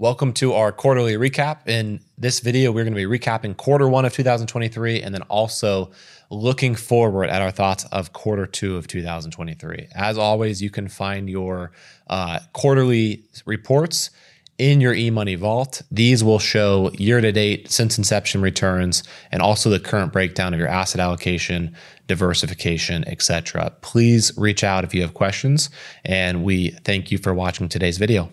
Welcome to our quarterly recap. In this video, we're going to be recapping quarter one of 2023 and then also looking forward at our thoughts of quarter two of 2023. As always, you can find your uh, quarterly reports in your eMoney vault. These will show year to date since inception returns and also the current breakdown of your asset allocation, diversification, etc. Please reach out if you have questions and we thank you for watching today's video.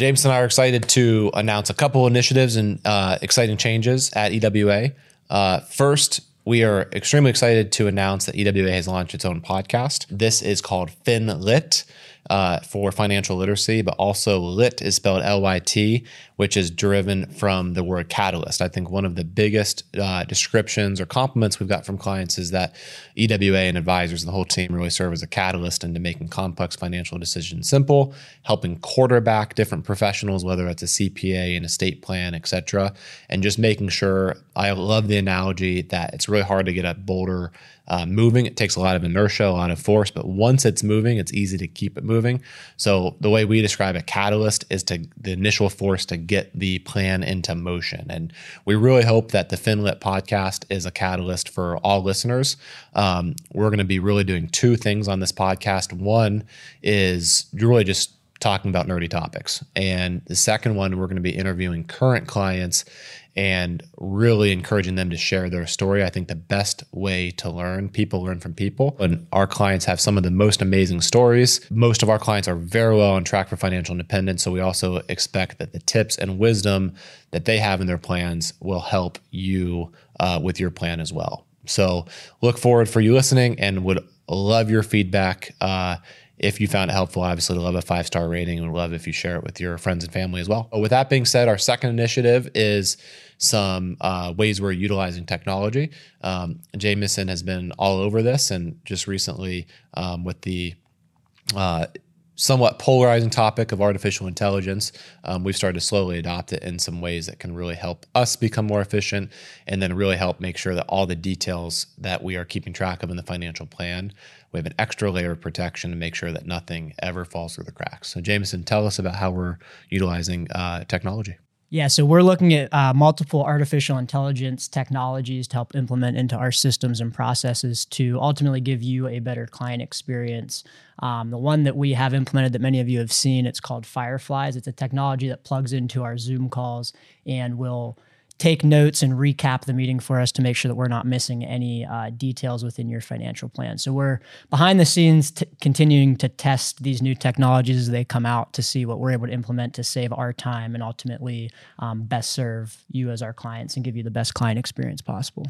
James and I are excited to announce a couple initiatives and uh, exciting changes at EWA. Uh, first, we are extremely excited to announce that EWA has launched its own podcast. This is called FinLyt uh, for financial literacy, but also lit is spelled L Y T, which is driven from the word catalyst. I think one of the biggest uh, descriptions or compliments we've got from clients is that EWA and advisors and the whole team really serve as a catalyst into making complex financial decisions simple, helping quarterback different professionals, whether it's a CPA, an estate plan, etc., and just making sure. I love the analogy that it's really hard to get a boulder uh, moving. It takes a lot of inertia, a lot of force, but once it's moving, it's easy to keep it moving. So the way we describe a catalyst is to the initial force to get the plan into motion. And we really hope that the FinLyt podcast is a catalyst for all listeners. Um, we're going to be really doing two things on this podcast. One is really just talking about nerdy topics. And the second one, we're going to be interviewing current clients and really encouraging them to share their story. I think the best way to learn, people learn from people. And our clients have some of the most amazing stories. Most of our clients are very well on track for financial independence. So we also expect that the tips and wisdom that they have in their plans will help you uh, with your plan as well. So look forward for you listening and would love your feedback. Uh, if you found it helpful, obviously, love a five star rating and would love if you share it with your friends and family as well. But with that being said, our second initiative is some uh, ways we're utilizing technology. Um, Jameson has been all over this, and just recently um, with the uh, somewhat polarizing topic of artificial intelligence, um, we've started to slowly adopt it in some ways that can really help us become more efficient and then really help make sure that all the details that we are keeping track of in the financial plan, we have an extra layer of protection to make sure that nothing ever falls through the cracks. So, Jameson, tell us about how we're utilizing uh, technology. Yeah, so we're looking at uh, multiple artificial intelligence technologies to help implement into our systems and processes to ultimately give you a better client experience. Um, the one that we have implemented that many of you have seen, it's called Fireflies. It's a technology that plugs into our Zoom calls and will take notes and recap the meeting for us to make sure that we're not missing any uh, details within your financial plan. So we're behind the scenes t- continuing to test these new technologies as they come out to see what we're able to implement to save our time and ultimately um, best serve you as our clients and give you the best client experience possible.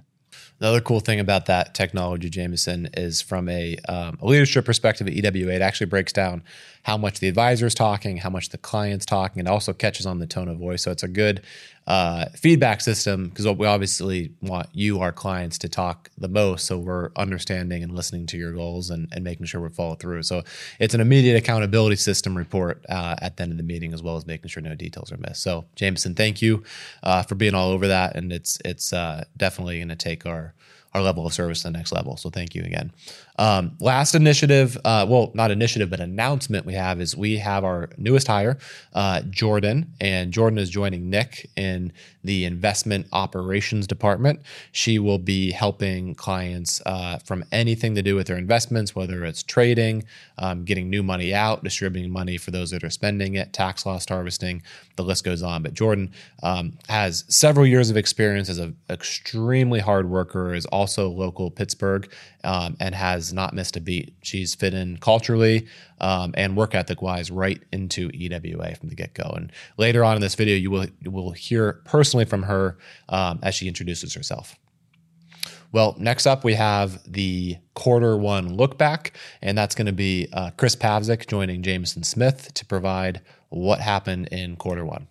The other cool thing about that technology, Jameson, is from a, um, a, leadership perspective at EWA, it actually breaks down how much the advisor is talking, how much the client's talking, and also catches on the tone of voice. So it's a good uh, feedback system because we obviously want you, our clients, to talk the most. So we're understanding and listening to your goals and, and making sure we follow through. So it's an immediate accountability system report uh, at the end of the meeting, as well as making sure no details are missed. So Jameson, thank you uh, for being all over that, and it's it's uh, definitely going to take our our level of service to the next level. So thank you again. Um, last initiative, uh, well, not initiative, but announcement we have is we have our newest hire, uh, Jordan, and Jordan is joining Nick in the investment operations department. She will be helping clients uh, from anything to do with their investments, whether it's trading, um, getting new money out, distributing money for those that are spending it, tax loss harvesting, the list goes on. But Jordan um, has several years of experience as an extremely hard worker, is also local Pittsburgh, um, and has not missed a beat. She's fit in culturally um, and work ethic wise right into EWA from the get go. And later on in this video, you will you will hear personally from her um, as she introduces herself. Well, next up we have the quarter one look back, and that's going to be uh, Chris Pavzik joining Jameson Smith to provide what happened in quarter one.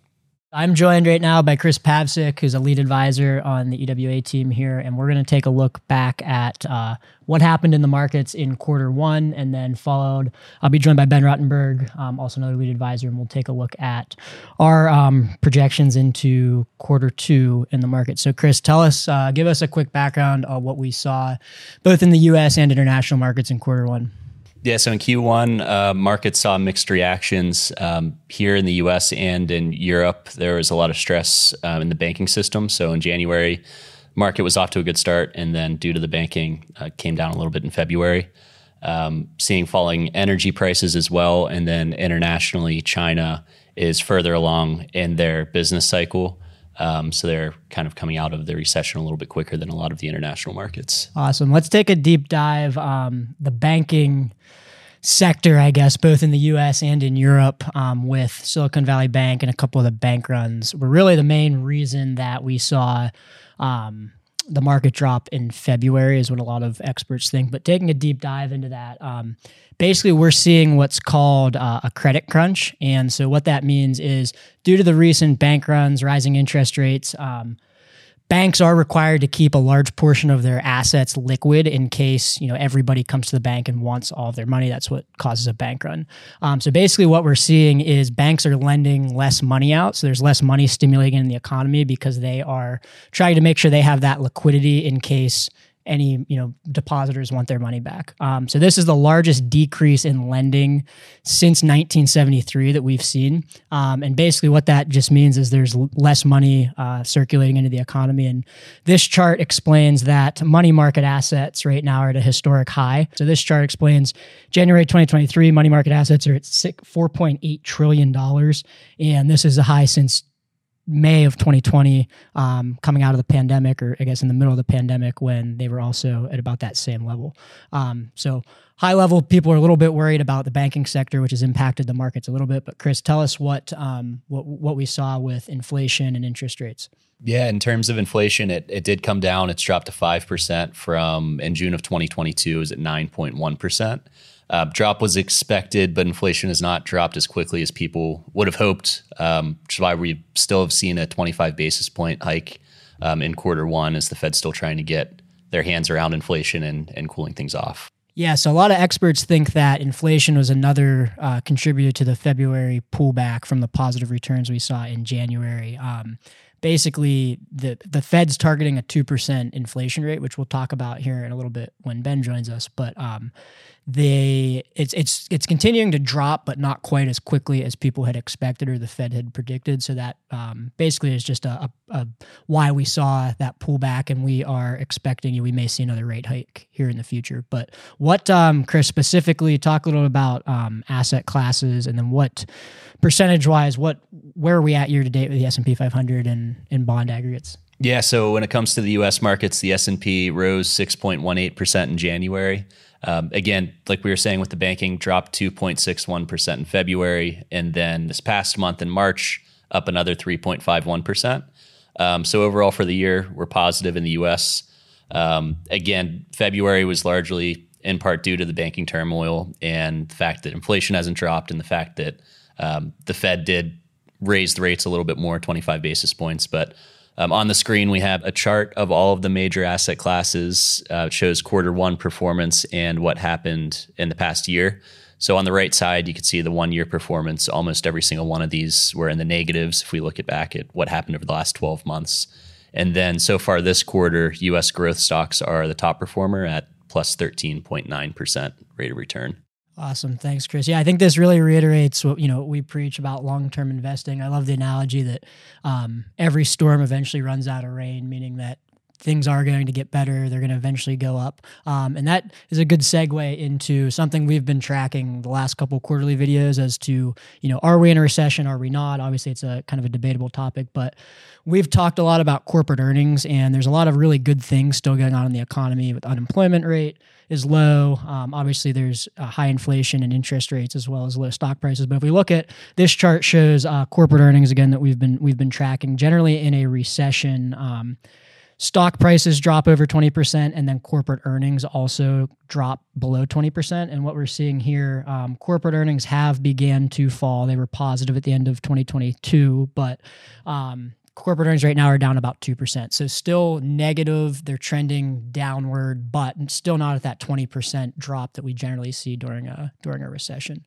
I'm joined right now by Chris Pavsik, who's a lead advisor on the EWA team here, and we're going to take a look back at uh, what happened in the markets in quarter one, and then followed. I'll be joined by Ben Rottenberg, um, also another lead advisor, and we'll take a look at our um, projections into quarter two in the market. So, Chris, tell us, uh, give us a quick background on what we saw, both in the U.S. and international markets in quarter one. Yeah, so in Q1, uh, markets saw mixed reactions um, here in the US and in Europe. There was a lot of stress um, in the banking system. So in January, market was off to a good start, and then due to the banking, uh, came down a little bit in February. Um, seeing falling energy prices as well, and then internationally, China is further along in their business cycle. Um, so they're kind of coming out of the recession a little bit quicker than a lot of the international markets. Awesome. Let's take a deep dive. Um, the banking sector, I guess, both in the US and in Europe, um, with Silicon Valley Bank and a couple of the bank runs, were really the main reason that we saw um, the market drop in February, is what a lot of experts think. But taking a deep dive into that, um, basically, we're seeing what's called uh, a credit crunch. And so, what that means is due to the recent bank runs, rising interest rates, um, banks are required to keep a large portion of their assets liquid in case you know everybody comes to the bank and wants all of their money. That's what causes a bank run. Um, so basically, what we're seeing is banks are lending less money out. So there's less money stimulating in the economy because they are trying to make sure they have that liquidity in case any you know depositors want their money back. Um, so this is the largest decrease in lending since 1973 that we've seen. Um, and basically, what that just means is there's less money uh, circulating into the economy. And this chart explains that money market assets right now are at a historic high. So this chart explains January 2023 money market assets are at 4.8 trillion dollars, and this is a high since May of 2020, um, coming out of the pandemic, or I guess in the middle of the pandemic, when they were also at about that same level. Um, so, high level, people are a little bit worried about the banking sector, which has impacted the markets a little bit. But Chris, tell us what um, what what we saw with inflation and interest rates. Yeah, in terms of inflation, it, it did come down. It's dropped to 5% from in June of 2022, it was at 9.1%. Uh, drop was expected, but inflation has not dropped as quickly as people would have hoped, um, which is why we still have seen a 25 basis point hike um, in quarter one as the Fed's still trying to get their hands around inflation and, and cooling things off. Yeah, so a lot of experts think that inflation was another uh, contributor to the February pullback from the positive returns we saw in January. Um, basically the the Fed's targeting a two percent inflation rate, which we'll talk about here in a little bit when Ben joins us. But um, they it's it's it's continuing to drop, but not quite as quickly as people had expected or the Fed had predicted. So that um, basically is just a, a, a, why we saw that pullback, and we are expecting we may see another rate hike here in the future. But what um, Chris specifically talk a little about um, asset classes, and then what percentage wise, what where are we at year to date with the S and P 500 and in bond aggregates? Yeah, so when it comes to the U.S. markets, the S and P rose 6.18 percent in January. Um, again, like we were saying with the banking, dropped 2.61% in February. And then this past month in March, up another 3.51%. Um, so overall for the year, we're positive in the US. Um, again, February was largely in part due to the banking turmoil and the fact that inflation hasn't dropped and the fact that um, the Fed did raise the rates a little bit more, 25 basis points. But um, on the screen, we have a chart of all of the major asset classes. Uh, it shows quarter one performance and what happened in the past year. So on the right side, you can see the one year performance. Almost every single one of these were in the negatives if we look at back at what happened over the last 12 months. And then so far this quarter, US growth stocks are the top performer at plus 13.9% rate of return. Awesome. Thanks, Chris. Yeah, I think this really reiterates what you know we preach about long-term investing. I love the analogy that um, every storm eventually runs out of rain, meaning that things are going to get better. They're going to eventually go up. Um, and that is a good segue into something we've been tracking the last couple quarterly videos as to, you know, are we in a recession? Are we not? Obviously, it's a kind of a debatable topic, but we've talked a lot about corporate earnings, and there's a lot of really good things still going on in the economy with unemployment rate is low. Um, obviously, there's uh, high inflation and interest rates as well as low stock prices. But if we look at this chart, shows uh, corporate earnings again that we've been we've been tracking. Generally, in a recession, um, stock prices drop over 20%, and then corporate earnings also drop below 20%. And what we're seeing here, um, corporate earnings have began to fall. They were positive at the end of 2022, but um, corporate earnings right now are down about 2%. So still negative. They're trending downward, but still not at that 20% drop that we generally see during a during a recession.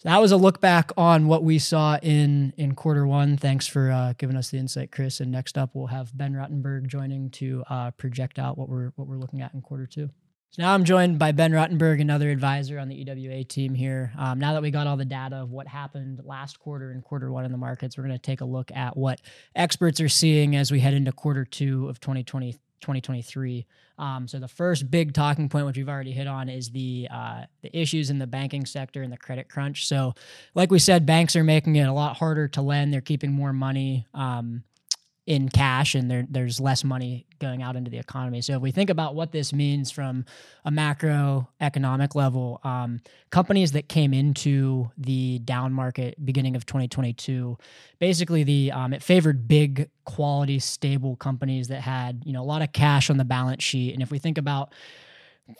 So that was a look back on what we saw in in quarter one. Thanks for uh, giving us the insight, Chris. And next up, we'll have Ben Rottenberg joining to uh, project out what we're what we're looking at in quarter two. So now I'm joined by Ben Ruttenberg, another advisor on the EWA team here. Um, now that we got all the data of what happened last quarter and quarter one in the markets, we're going to take a look at what experts are seeing as we head into quarter two of 2020, 2023. Um, so the first big talking point, which we've already hit on, is the uh, the issues in the banking sector and the credit crunch. So, like we said, banks are making it a lot harder to lend. They're keeping more money. Um, in cash and there, there's less money going out into the economy. So if we think about what this means from a macroeconomic level, um, companies that came into the down market beginning of 2022, basically the um, it favored big quality stable companies that had you know a lot of cash on the balance sheet. And if we think about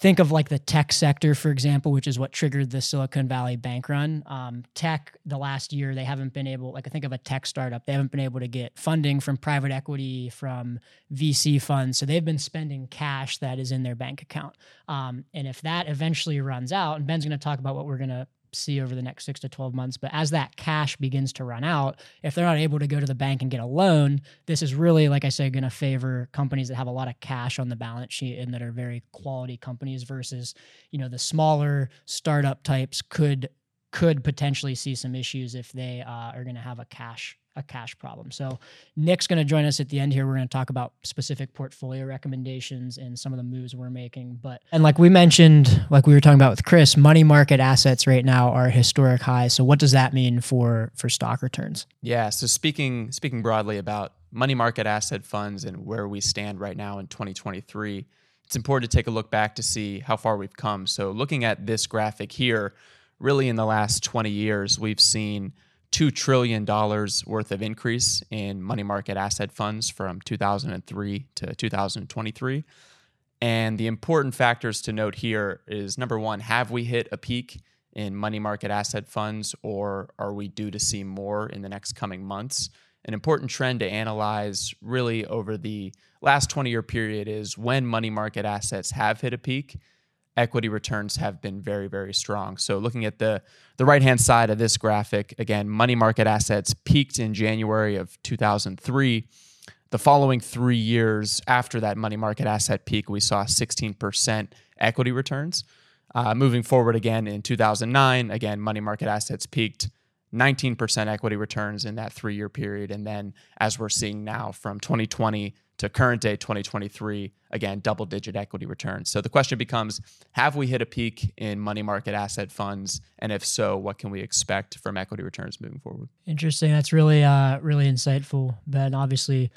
think of like the tech sector, for example, which is what triggered the Silicon Valley bank run. Um, tech, the last year, they haven't been able, like I think of a tech startup, they haven't been able to get funding from private equity, from VC funds. So they've been spending cash that is in their bank account. Um, and if that eventually runs out, and Ben's going to talk about what we're going to see over the next six to 12 months. But as that cash begins to run out, if they're not able to go to the bank and get a loan, this is really, like I said, going to favor companies that have a lot of cash on the balance sheet and that are very quality companies versus, you know, the smaller startup types could could potentially see some issues if they uh, are going to have a cash a cash problem. So Nick's going to join us at the end here. We're going to talk about specific portfolio recommendations and some of the moves we're making. But and like we mentioned, like we were talking about with Chris, money market assets right now are historic highs. So what does that mean for for stock returns? Yeah. So speaking speaking broadly about money market asset funds and where we stand right now in 2023, it's important to take a look back to see how far we've come. So looking at this graphic here, really in the last 20 years, we've seen $2 trillion worth of increase in money market asset funds from 2003 to 2023. And the important factors to note here is number one, have we hit a peak in money market asset funds, or are we due to see more in the next coming months? An important trend to analyze really over the last 20 year period is when money market assets have hit a peak equity returns have been very, very strong. So looking at the, the right hand side of this graphic, again, money market assets peaked in January of 2003. The following three years after that money market asset peak, we saw 16% equity returns. Uh, moving forward again in 2009, again, money market assets peaked 19% equity returns in that three year period. And then, as we're seeing now from 2020 to current day 2023, again, double digit equity returns. So the question becomes have we hit a peak in money market asset funds? And if so, what can we expect from equity returns moving forward? Interesting. That's really, uh, really insightful, Ben. Obviously,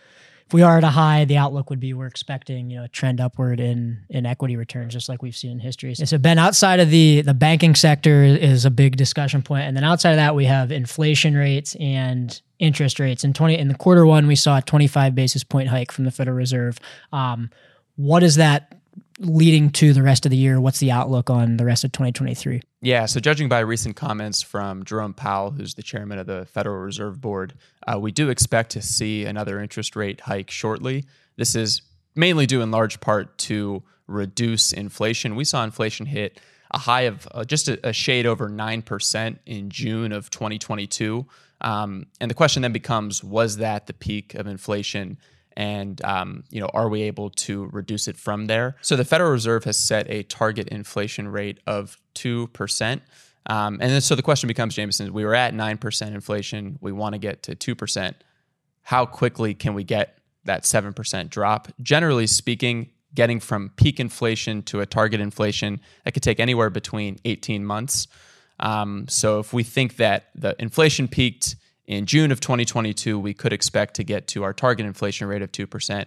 if we are at a high, the outlook would be we're expecting you know a trend upward in in equity returns, just like we've seen in history. So Ben, outside of the the banking sector is a big discussion point, and then outside of that, we have inflation rates and interest rates. In twenty in the quarter one, we saw a twenty five basis point hike from the Federal Reserve. Um, what is that leading to the rest of the year? What's the outlook on the rest of 2023? Yeah, so judging by recent comments from Jerome Powell, who's the chairman of the Federal Reserve Board, uh, we do expect to see another interest rate hike shortly. This is mainly due in large part to reduce inflation. We saw inflation hit a high of uh, just a, a, shade over 9% in June of 2022. Um, and the question then becomes was that the peak of inflation? and um, you know are we able to reduce it from there? So the federal reserve has set a target inflation rate of 2% um, and then, so the question becomes jameson we were at 9% inflation. We want to get to 2% how quickly can we get that 7% drop? Generally speaking getting from peak inflation to a target inflation that could take anywhere between 18 months um, so if we think that the inflation peaked in June of 2022, we could expect to get to our target inflation rate of 2%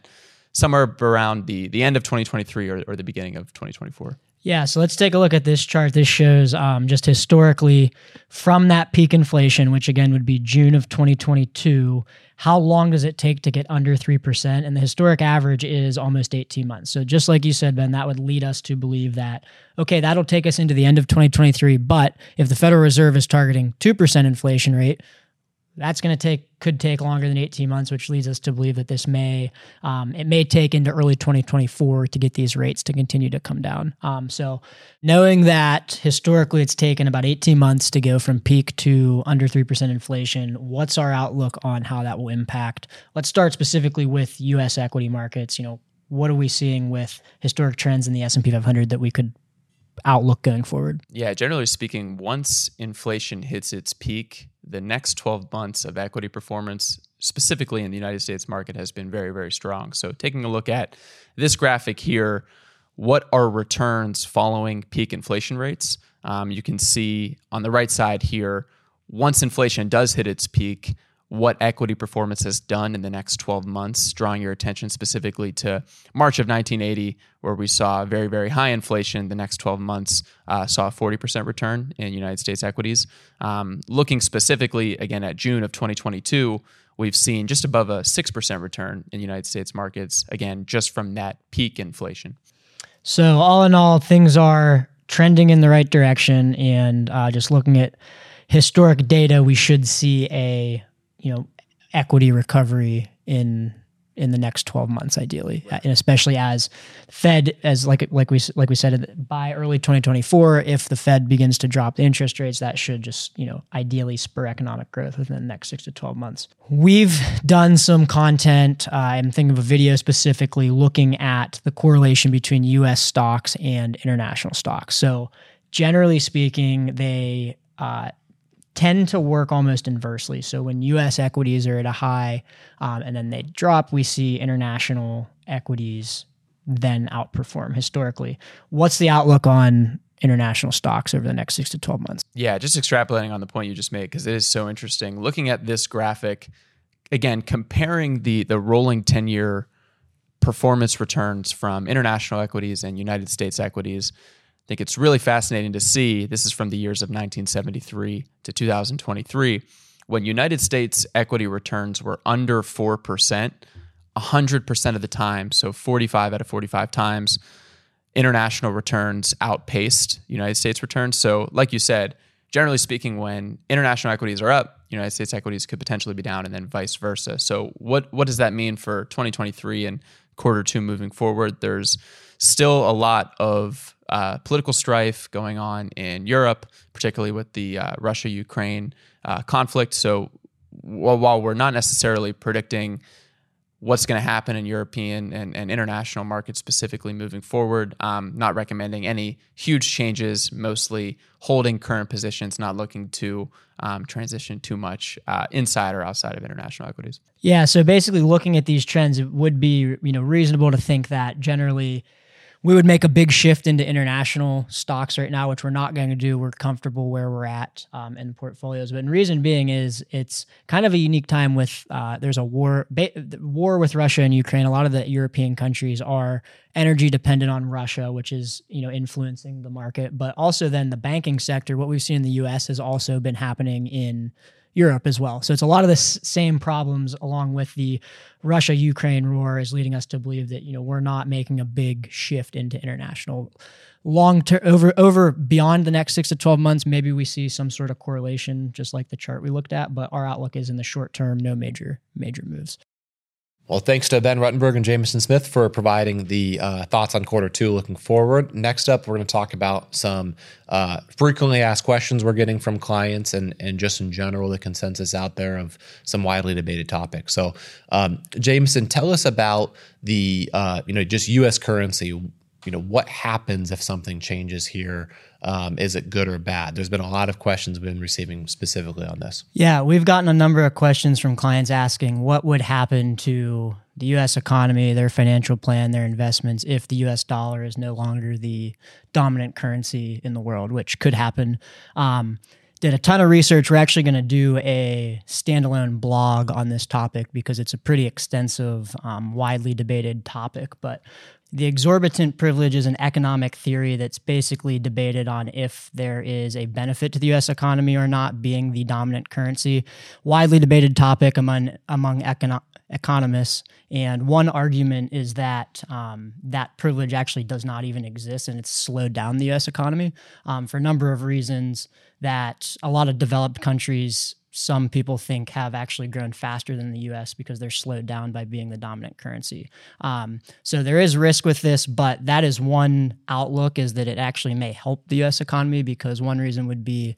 somewhere around the, the end of 2023 or, or the beginning of 2024. Yeah, so let's take a look at this chart. This shows um, just historically from that peak inflation, which again would be June of 2022, how long does it take to get under 3%? And the historic average is almost 18 months. So just like you said, Ben, that would lead us to believe that, okay, that'll take us into the end of 2023. But if the Federal Reserve is targeting 2% inflation rate, that's going to take could take longer than 18 months which leads us to believe that this may um, it may take into early 2024 to get these rates to continue to come down. Um, so knowing that historically it's taken about 18 months to go from peak to under 3% inflation what's our outlook on how that will impact? Let's start specifically with us equity markets. You know what are we seeing with historic trends in the S&P 500 that we could outlook going forward? Yeah, generally speaking, once inflation hits its peak, the next 12 months of equity performance, specifically in the United States market, has been very, very strong. So, taking a look at this graphic here, what are returns following peak inflation rates? Um, you can see on the right side here, once inflation does hit its peak, what equity performance has done in the next 12 months, drawing your attention specifically to March of 1980, where we saw very, very high inflation. The next 12 months uh, saw a 40% return in United States equities. Um, looking specifically again at June of 2022, we've seen just above a 6% return in United States markets, again, just from that peak inflation. So, all in all, things are trending in the right direction. And uh, just looking at historic data, we should see a you know equity recovery in in the next 12 months ideally. Right. and especially as fed as like like we like we said by early 2024 if the fed begins to drop the interest rates that should just you know ideally spur economic growth within the next 6 to 12 months. We've done some content. Uh, i'm thinking of a video specifically looking at the correlation between us stocks and international stocks. So generally speaking they uh, tend to work almost inversely. So when U.S. equities are at a high um, and then they drop, we see international equities then outperform historically. What's the outlook on international stocks over the next six to 12 months? Yeah, just extrapolating on the point you just made, because it is so interesting. Looking at this graphic, again, comparing the, the rolling 10 year performance returns from international equities and United States equities I think it's really fascinating to see. This is from the years of 1973 to 2023, when United States equity returns were under 4%, 100% of the time. So 45 out of 45 times, international returns outpaced United States returns. So, like you said, generally speaking, when international equities are up, United States equities could potentially be down, and then vice versa. So, what what does that mean for 2023 and quarter two moving forward? There's still a lot of uh, political strife going on in Europe, particularly with the uh, Russia Ukraine uh, conflict. So while we're not necessarily predicting what's going to happen in European and, and, international markets specifically moving forward. Um, not recommending any huge changes, mostly holding current positions, not looking to um, transition too much uh, inside or outside of international equities. Yeah, so basically looking at these trends, it would be you know reasonable to think that generally we would make a big shift into international stocks right now, which we're not going to do. We're comfortable where we're at um, in portfolios. But the reason being is it's kind of a unique time with uh, there's a war ba- war with Russia and Ukraine. A lot of the European countries are energy dependent on Russia, which is you know influencing the market. But also then the banking sector, what we've seen in the U.S. has also been happening in Europe as well. So it's a lot of the same problems along with the Russia Ukraine war is leading us to believe that you know we're not making a big shift into international long term over over beyond the next 6 to 12 months maybe we see some sort of correlation just like the chart we looked at but our outlook is in the short term no major major moves. Well, thanks to Ben Ruttenberg and Jameson Smith for providing the uh, thoughts on quarter two looking forward. Next up, we're going to talk about some uh, frequently asked questions we're getting from clients and, and just in general, the consensus out there of some widely debated topics. So, um, Jameson, tell us about the, uh, you know, just U.S. currency. You know, what happens if something changes here? Um, is it good or bad? There's been a lot of questions we've been receiving specifically on this. Yeah, we've gotten a number of questions from clients asking what would happen to the US economy, their financial plan, their investments if the US dollar is no longer the dominant currency in the world, which could happen. Um, did a ton of research. We're actually going to do a standalone blog on this topic because it's a pretty extensive, um, widely debated topic. But the exorbitant privilege is an economic theory that's basically debated on if there is a benefit to the U.S. economy or not, being the dominant currency. Widely debated topic among among econo- economists, and one argument is that um, that privilege actually does not even exist, and it's slowed down the U.S. economy um, for a number of reasons. That a lot of developed countries some people think have actually grown faster than the US because they're slowed down by being the dominant currency. Um, so there is risk with this, but that is one outlook is that it actually may help the US economy because one reason would be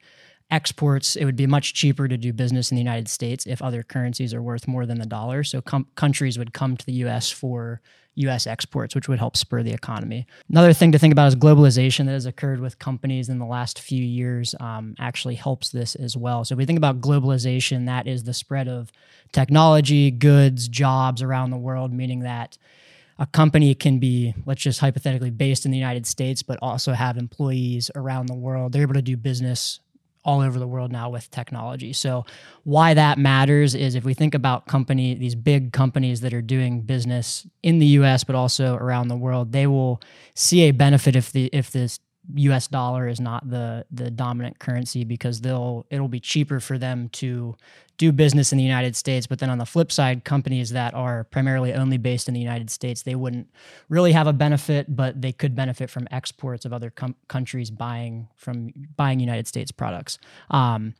exports. It would be much cheaper to do business in the United States if other currencies are worth more than the dollar. So com- countries would come to the US for US exports, which would help spur the economy. Another thing to think about is globalization that has occurred with companies in the last few years um, actually helps this as well. So if we think about globalization, that is the spread of technology, goods, jobs around the world, meaning that a company can be, let's just hypothetically, based in the United States, but also have employees around the world. They're able to do business all over the world now with technology. So why that matters is if we think about company these big companies that are doing business in the US but also around the world, they will see a benefit if the if this US dollar is not the the dominant currency because they'll it'll be cheaper for them to do business in the United States. But then on the flip side, companies that are primarily only based in the United States, they wouldn't really have a benefit, but they could benefit from exports of other com- countries buying from buying United States products. Um,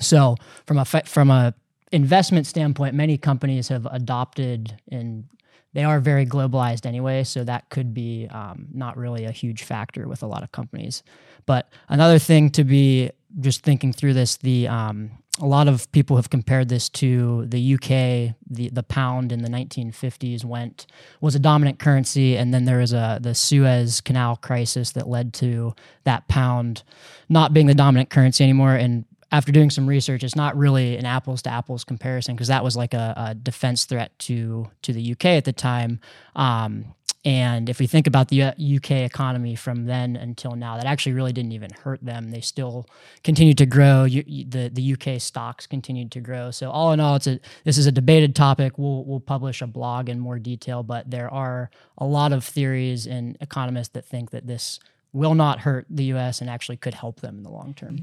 so from a from a investment standpoint, many companies have adopted and they are very globalized anyway, so that could be um, not really a huge factor with a lot of companies. But another thing to be just thinking through this, the um, a lot of people have compared this to the UK. The the pound in the 1950s went was a dominant currency, and then there was a the Suez Canal crisis that led to that pound not being the dominant currency anymore. And after doing some research, it's not really an apples to apples comparison because that was like a, a, defense threat to to the UK at the time. Um, and if we think about the UK economy from then until now, that actually really didn't even hurt them. They still continued to grow. the The UK stocks continued to grow. So all in all, it's a this is a debated topic. We'll we'll publish a blog in more detail, but there are a lot of theories and economists that think that this will not hurt the U.S. and actually could help them in the long term.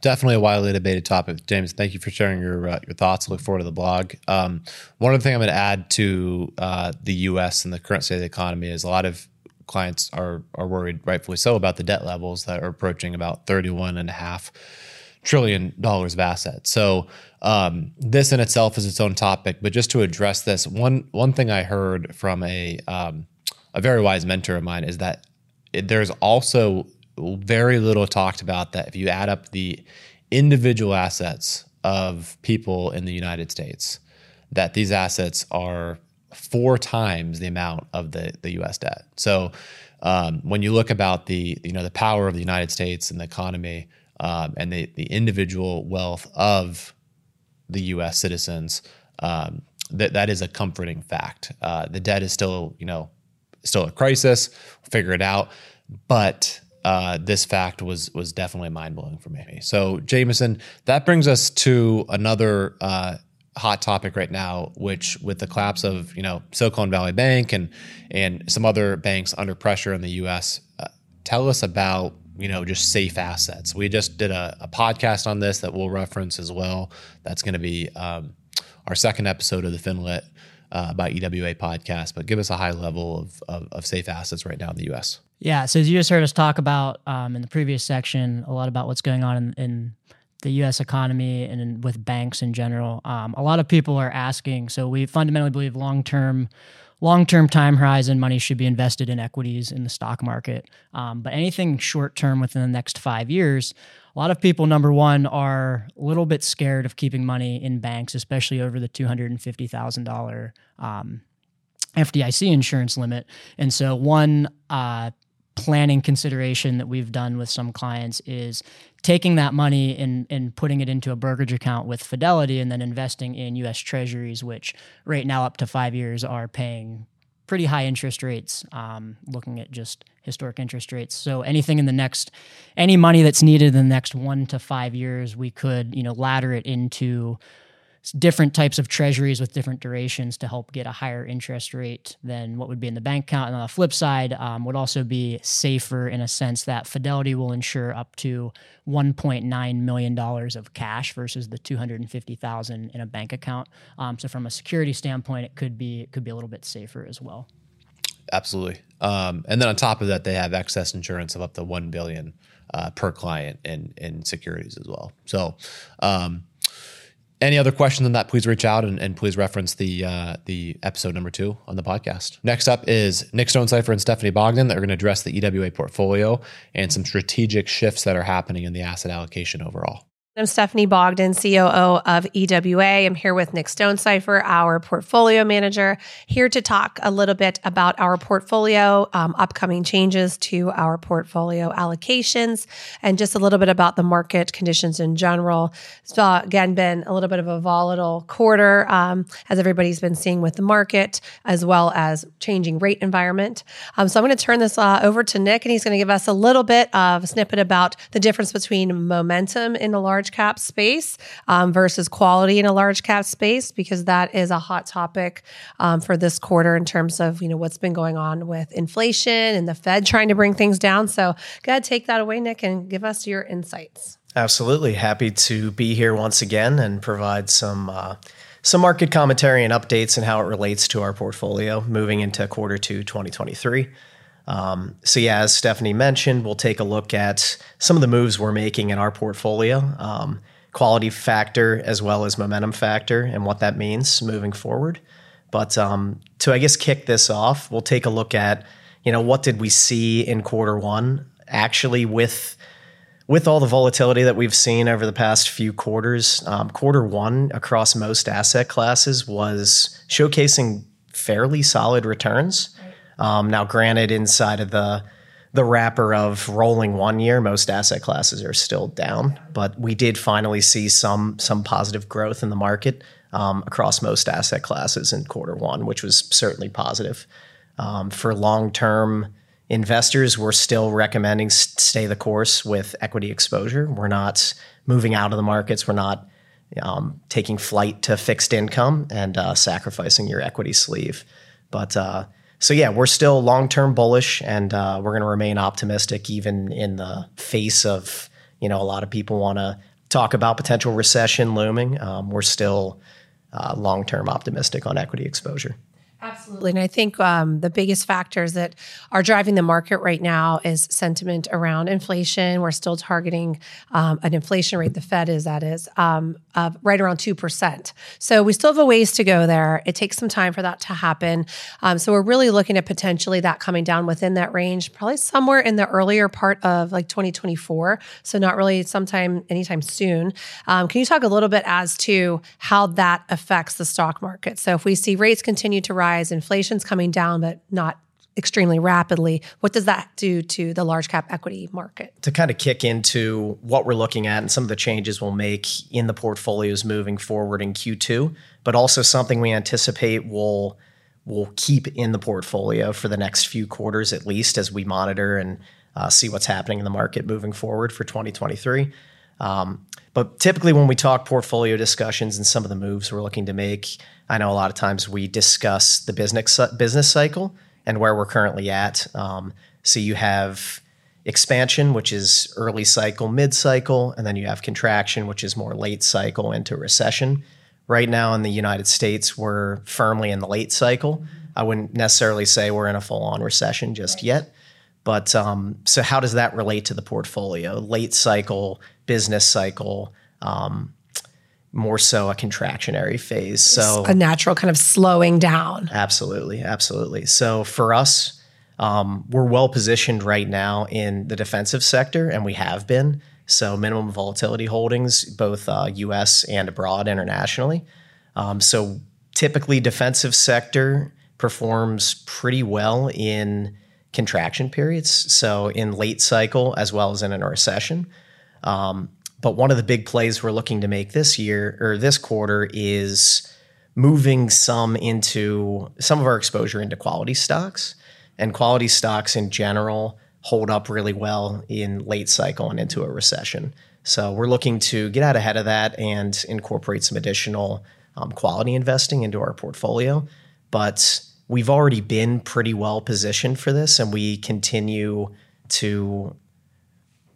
Definitely a widely debated topic, James. Thank you for sharing your uh, your thoughts. Look forward to the blog. Um, one other thing I'm going to add to uh, the U.S. and the current state of the economy is a lot of clients are are worried, rightfully so, about the debt levels that are approaching about 31 and a half trillion dollars of assets. So um, this in itself is its own topic. But just to address this, one one thing I heard from a um, a very wise mentor of mine is that there's also very little talked about that if you add up the individual assets of people in the United States, that these assets are four times the amount of the, the U.S. debt. So um, when you look about the you know the power of the United States and the economy um, and the the individual wealth of the U.S. citizens, um, that that is a comforting fact. Uh, the debt is still you know still a crisis. figure it out. But uh, this fact was was definitely mind blowing for me. So Jameson, that brings us to another uh, hot topic right now, which with the collapse of you know Silicon Valley Bank and and some other banks under pressure in the U.S. Uh, tell us about you know just safe assets. We just did a, a podcast on this that we'll reference as well. That's going to be um, our second episode of the FinLyt uh, by EWA podcast, but give us a high level of, of, of, safe assets right now in the U.S. Yeah, so as you just heard us talk about um, in the previous section, a lot about what's going on in, in the U.S. economy and in, with banks in general. Um, a lot of people are asking. So we fundamentally believe long term. Long term time horizon money should be invested in equities in the stock market. Um, but anything short term within the next five years, a lot of people, number one, are a little bit scared of keeping money in banks, especially over the $250,000 um, FDIC insurance limit. And so, one uh, planning consideration that we've done with some clients is taking that money and, and putting it into a brokerage account with Fidelity and then investing in US Treasuries, which right now, up to five years, are paying pretty high interest rates, um, looking at just historic interest rates. So anything in the next, any money that's needed in the next one to five years, we could, you know, ladder it into different types of treasuries with different durations to help get a higher interest rate than what would be in the bank account. And on the flip side, um, would also be safer in a sense that Fidelity will insure up to 1.9 million dollars of cash versus the 250,000 in a bank account. Um, so from a security standpoint, it could be it could be a little bit safer as well. Absolutely. Um, and then on top of that, they have excess insurance of up to one billion uh, per client and in securities as well. So. Um, any other questions on that, please reach out and, and please reference the uh, the episode number two on the podcast. Next up is Nick Stonecipher and Stephanie Bogdan that are going to address the EWA portfolio and some strategic shifts that are happening in the asset allocation overall. I'm Stephanie Bogdan, COO of EWA. I'm here with Nick Stonecipher, our portfolio manager, here to talk a little bit about our portfolio, um, upcoming changes to our portfolio allocations, and just a little bit about the market conditions in general. So, again, been a little bit of a volatile quarter, um, as everybody's been seeing with the market, as well as changing rate environment. Um, so, I'm going to turn this uh, over to Nick, and he's going to give us a little bit of a snippet about the difference between momentum in the large cap space um, versus quality in a large cap space because that is a hot topic um, for this quarter in terms of you know what's been going on with inflation and the Fed trying to bring things down. So, go ahead, take that away, Nick, and give us your insights. Absolutely, happy to be here once again and provide some. Uh, some market commentary and updates and how it relates to our portfolio moving into quarter two 2023. Um, so, yeah, as Stephanie mentioned, we'll take a look at some of the moves we're making in our portfolio, um, quality factor as well as momentum factor, and what that means moving forward. But um, to, I guess, kick this off, we'll take a look at, you know, what did we see in quarter one actually with with all the volatility that we've seen over the past few quarters, um, quarter one across most asset classes was showcasing fairly solid returns. Um, now, granted, inside of the the wrapper of rolling one year, most asset classes are still down, but we did finally see some some positive growth in the market um, across most asset classes in quarter one, which was certainly positive. Um, for long term investors, we're still recommending stay the course with equity exposure. We're not moving out of the markets. We're not um, taking flight to fixed income and uh, sacrificing your equity sleeve. But uh, so yeah, we're still long term bullish, and uh, we're going to remain optimistic even in the face of you know a lot of people want to talk about potential recession looming. Um, we're still uh, long term optimistic on equity exposure. Absolutely. And I think um, the biggest factors that are driving the market right now is sentiment around inflation. We're still targeting um, an inflation rate, the Fed is, that is, um, right around 2%. So we still have a ways to go there. It takes some time for that to happen. Um, so we're really looking at potentially that coming down within that range, probably somewhere in the earlier part of like 2024. So not really sometime anytime soon. Um, can you talk a little bit as to how that affects the stock market? So if we see rates continue to rise, rise, inflation's coming down, but not extremely rapidly. What does that do to the large cap equity market? To kind of kick into what we're looking at and some of the changes we'll make in the portfolios moving forward in Q2, but also something we anticipate will will keep in the portfolio for the next few quarters at least as we monitor and uh, see what's happening in the market moving forward for 2023. Um, but typically, when we talk portfolio discussions and some of the moves we're looking to make, I know a lot of times we discuss the business business cycle and where we're currently at. Um, so you have expansion, which is early cycle, mid cycle, and then you have contraction, which is more late cycle into recession. Right now in the United States, we're firmly in the late cycle. I wouldn't necessarily say we're in a full on recession just yet. But um, so, how does that relate to the portfolio? Late cycle, business cycle, um, more so a contractionary phase. So a natural kind of slowing down. Absolutely, absolutely. So for us, um, we're well positioned right now in the defensive sector, and we have been. So minimum volatility holdings, both uh, U.S. and abroad, internationally. Um, so typically, defensive sector performs pretty well in contraction periods. So in late cycle as well as in a recession. Um, but one of the big plays we're looking to make this year or this quarter is moving some into some of our exposure into quality stocks. And quality stocks in general hold up really well in late cycle and into a recession. So we're looking to get out ahead of that and incorporate some additional um, quality investing into our portfolio. But we've already been pretty well positioned for this, and we continue to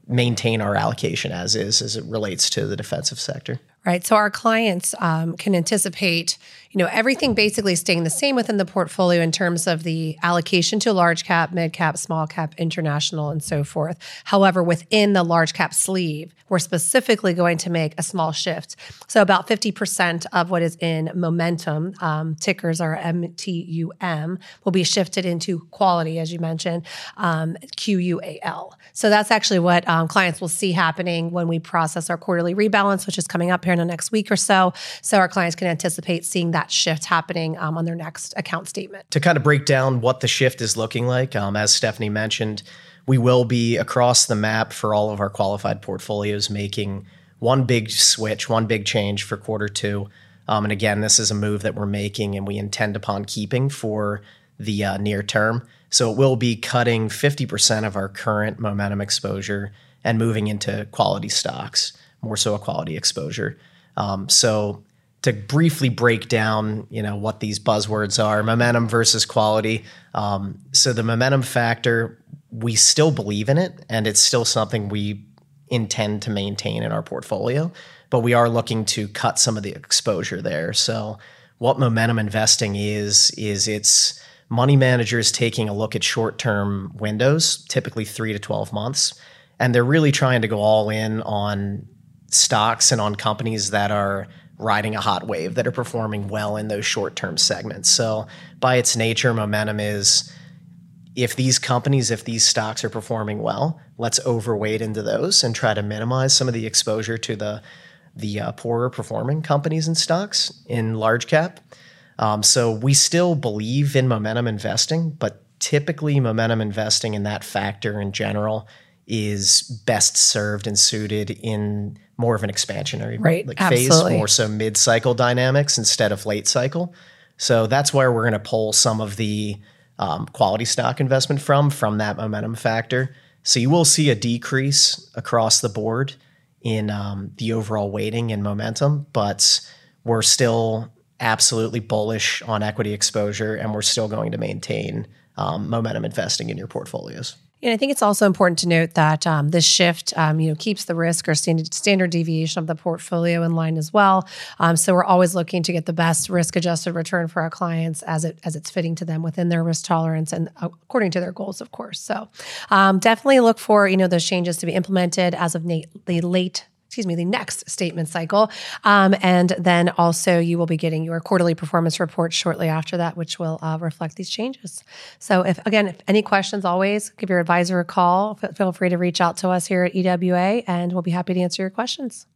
maintain our allocation as is as it relates to the defensive sector. Right? So our clients um, can anticipate, you know, everything basically staying the same within the portfolio in terms of the allocation to large cap, mid cap, small cap, international, and so forth. However, within the large cap sleeve, we're specifically going to make a small shift. So about 50% of what is in momentum, um, tickers are MTUM, will be shifted into quality, as you mentioned, um, QUAL. So that's actually what um, clients will see happening when we process our quarterly rebalance, which is coming up here in the next week or so. So our clients can anticipate seeing that shift happening um, on their next account statement. To kind of break down what the shift is looking like, um, as Stephanie mentioned, we will be across the map for all of our qualified portfolios making one big switch, one big change for quarter two. Um, and again, this is a move that we're making and we intend upon keeping for the uh, near term. So it will be cutting 50% of our current momentum exposure and moving into quality stocks, more so a quality exposure. Um, so to briefly break down, you know, what these buzzwords are, momentum versus quality. Um, so the momentum factor, we still believe in it, and it's still something we intend to maintain in our portfolio, but we are looking to cut some of the exposure there. So what momentum investing is is it's money managers taking a look at short-term windows, typically 3 to 12 months, and they're really trying to go all in on stocks and on companies that are riding a hot wave that are performing well in those short-term segments. So by its nature momentum is if these companies, if these stocks are performing well, let's overweight into those and try to minimize some of the exposure to the the uh, poorer performing companies and stocks in large cap. Um, so we still believe in momentum investing, but typically momentum investing in that factor in general is best served and suited in more of an expansionary right, like absolutely. phase, more so mid cycle dynamics instead of late cycle. So that's where we're going to pull some of the um, quality stock investment from from that momentum factor. So you will see a decrease across the board in um, the overall weighting and momentum, but we're still absolutely bullish on equity exposure, and we're still going to maintain um, momentum investing in your portfolios. And I think it's also important to note that um, this shift, um, you know, keeps the risk or standard, standard deviation of the portfolio in line as well. Um, so we're always looking to get the best risk-adjusted return for our clients as it as it's fitting to them within their risk tolerance and according to their goals, of course. So um, definitely look for you know those changes to be implemented as of the late excuse me, the next statement cycle. Um, and then also you will be getting your quarterly performance report shortly after that, which will uh, reflect these changes. So if, again, if any questions, always give your advisor a call. F- feel free to reach out to us here at EWA and we'll be happy to answer your questions.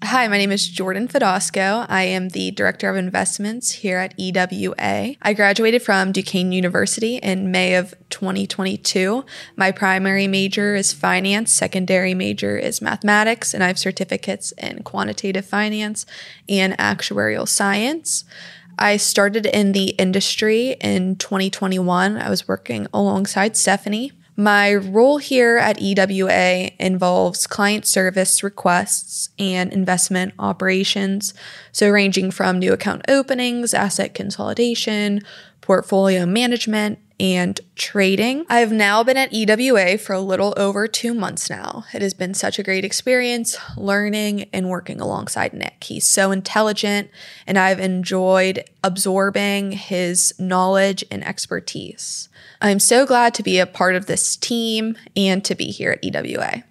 Hi, my name is Jordan Fediaczko. I am the Director of Investments here at EWA. I graduated from Duquesne University in May of 2022. My primary major is finance, secondary major is mathematics, and I have certificates in quantitative finance and actuarial science. I started in the industry in 2021. I was working alongside Stephanie my role here at EWA involves client service requests and investment operations, so ranging from new account openings, asset consolidation, portfolio management, and trading. I've now been at EWA for a little over two months now. It has been such a great experience learning and working alongside Nick. He's so intelligent, and I've enjoyed absorbing his knowledge and expertise. I'm so glad to be a part of this team and to be here at EWA.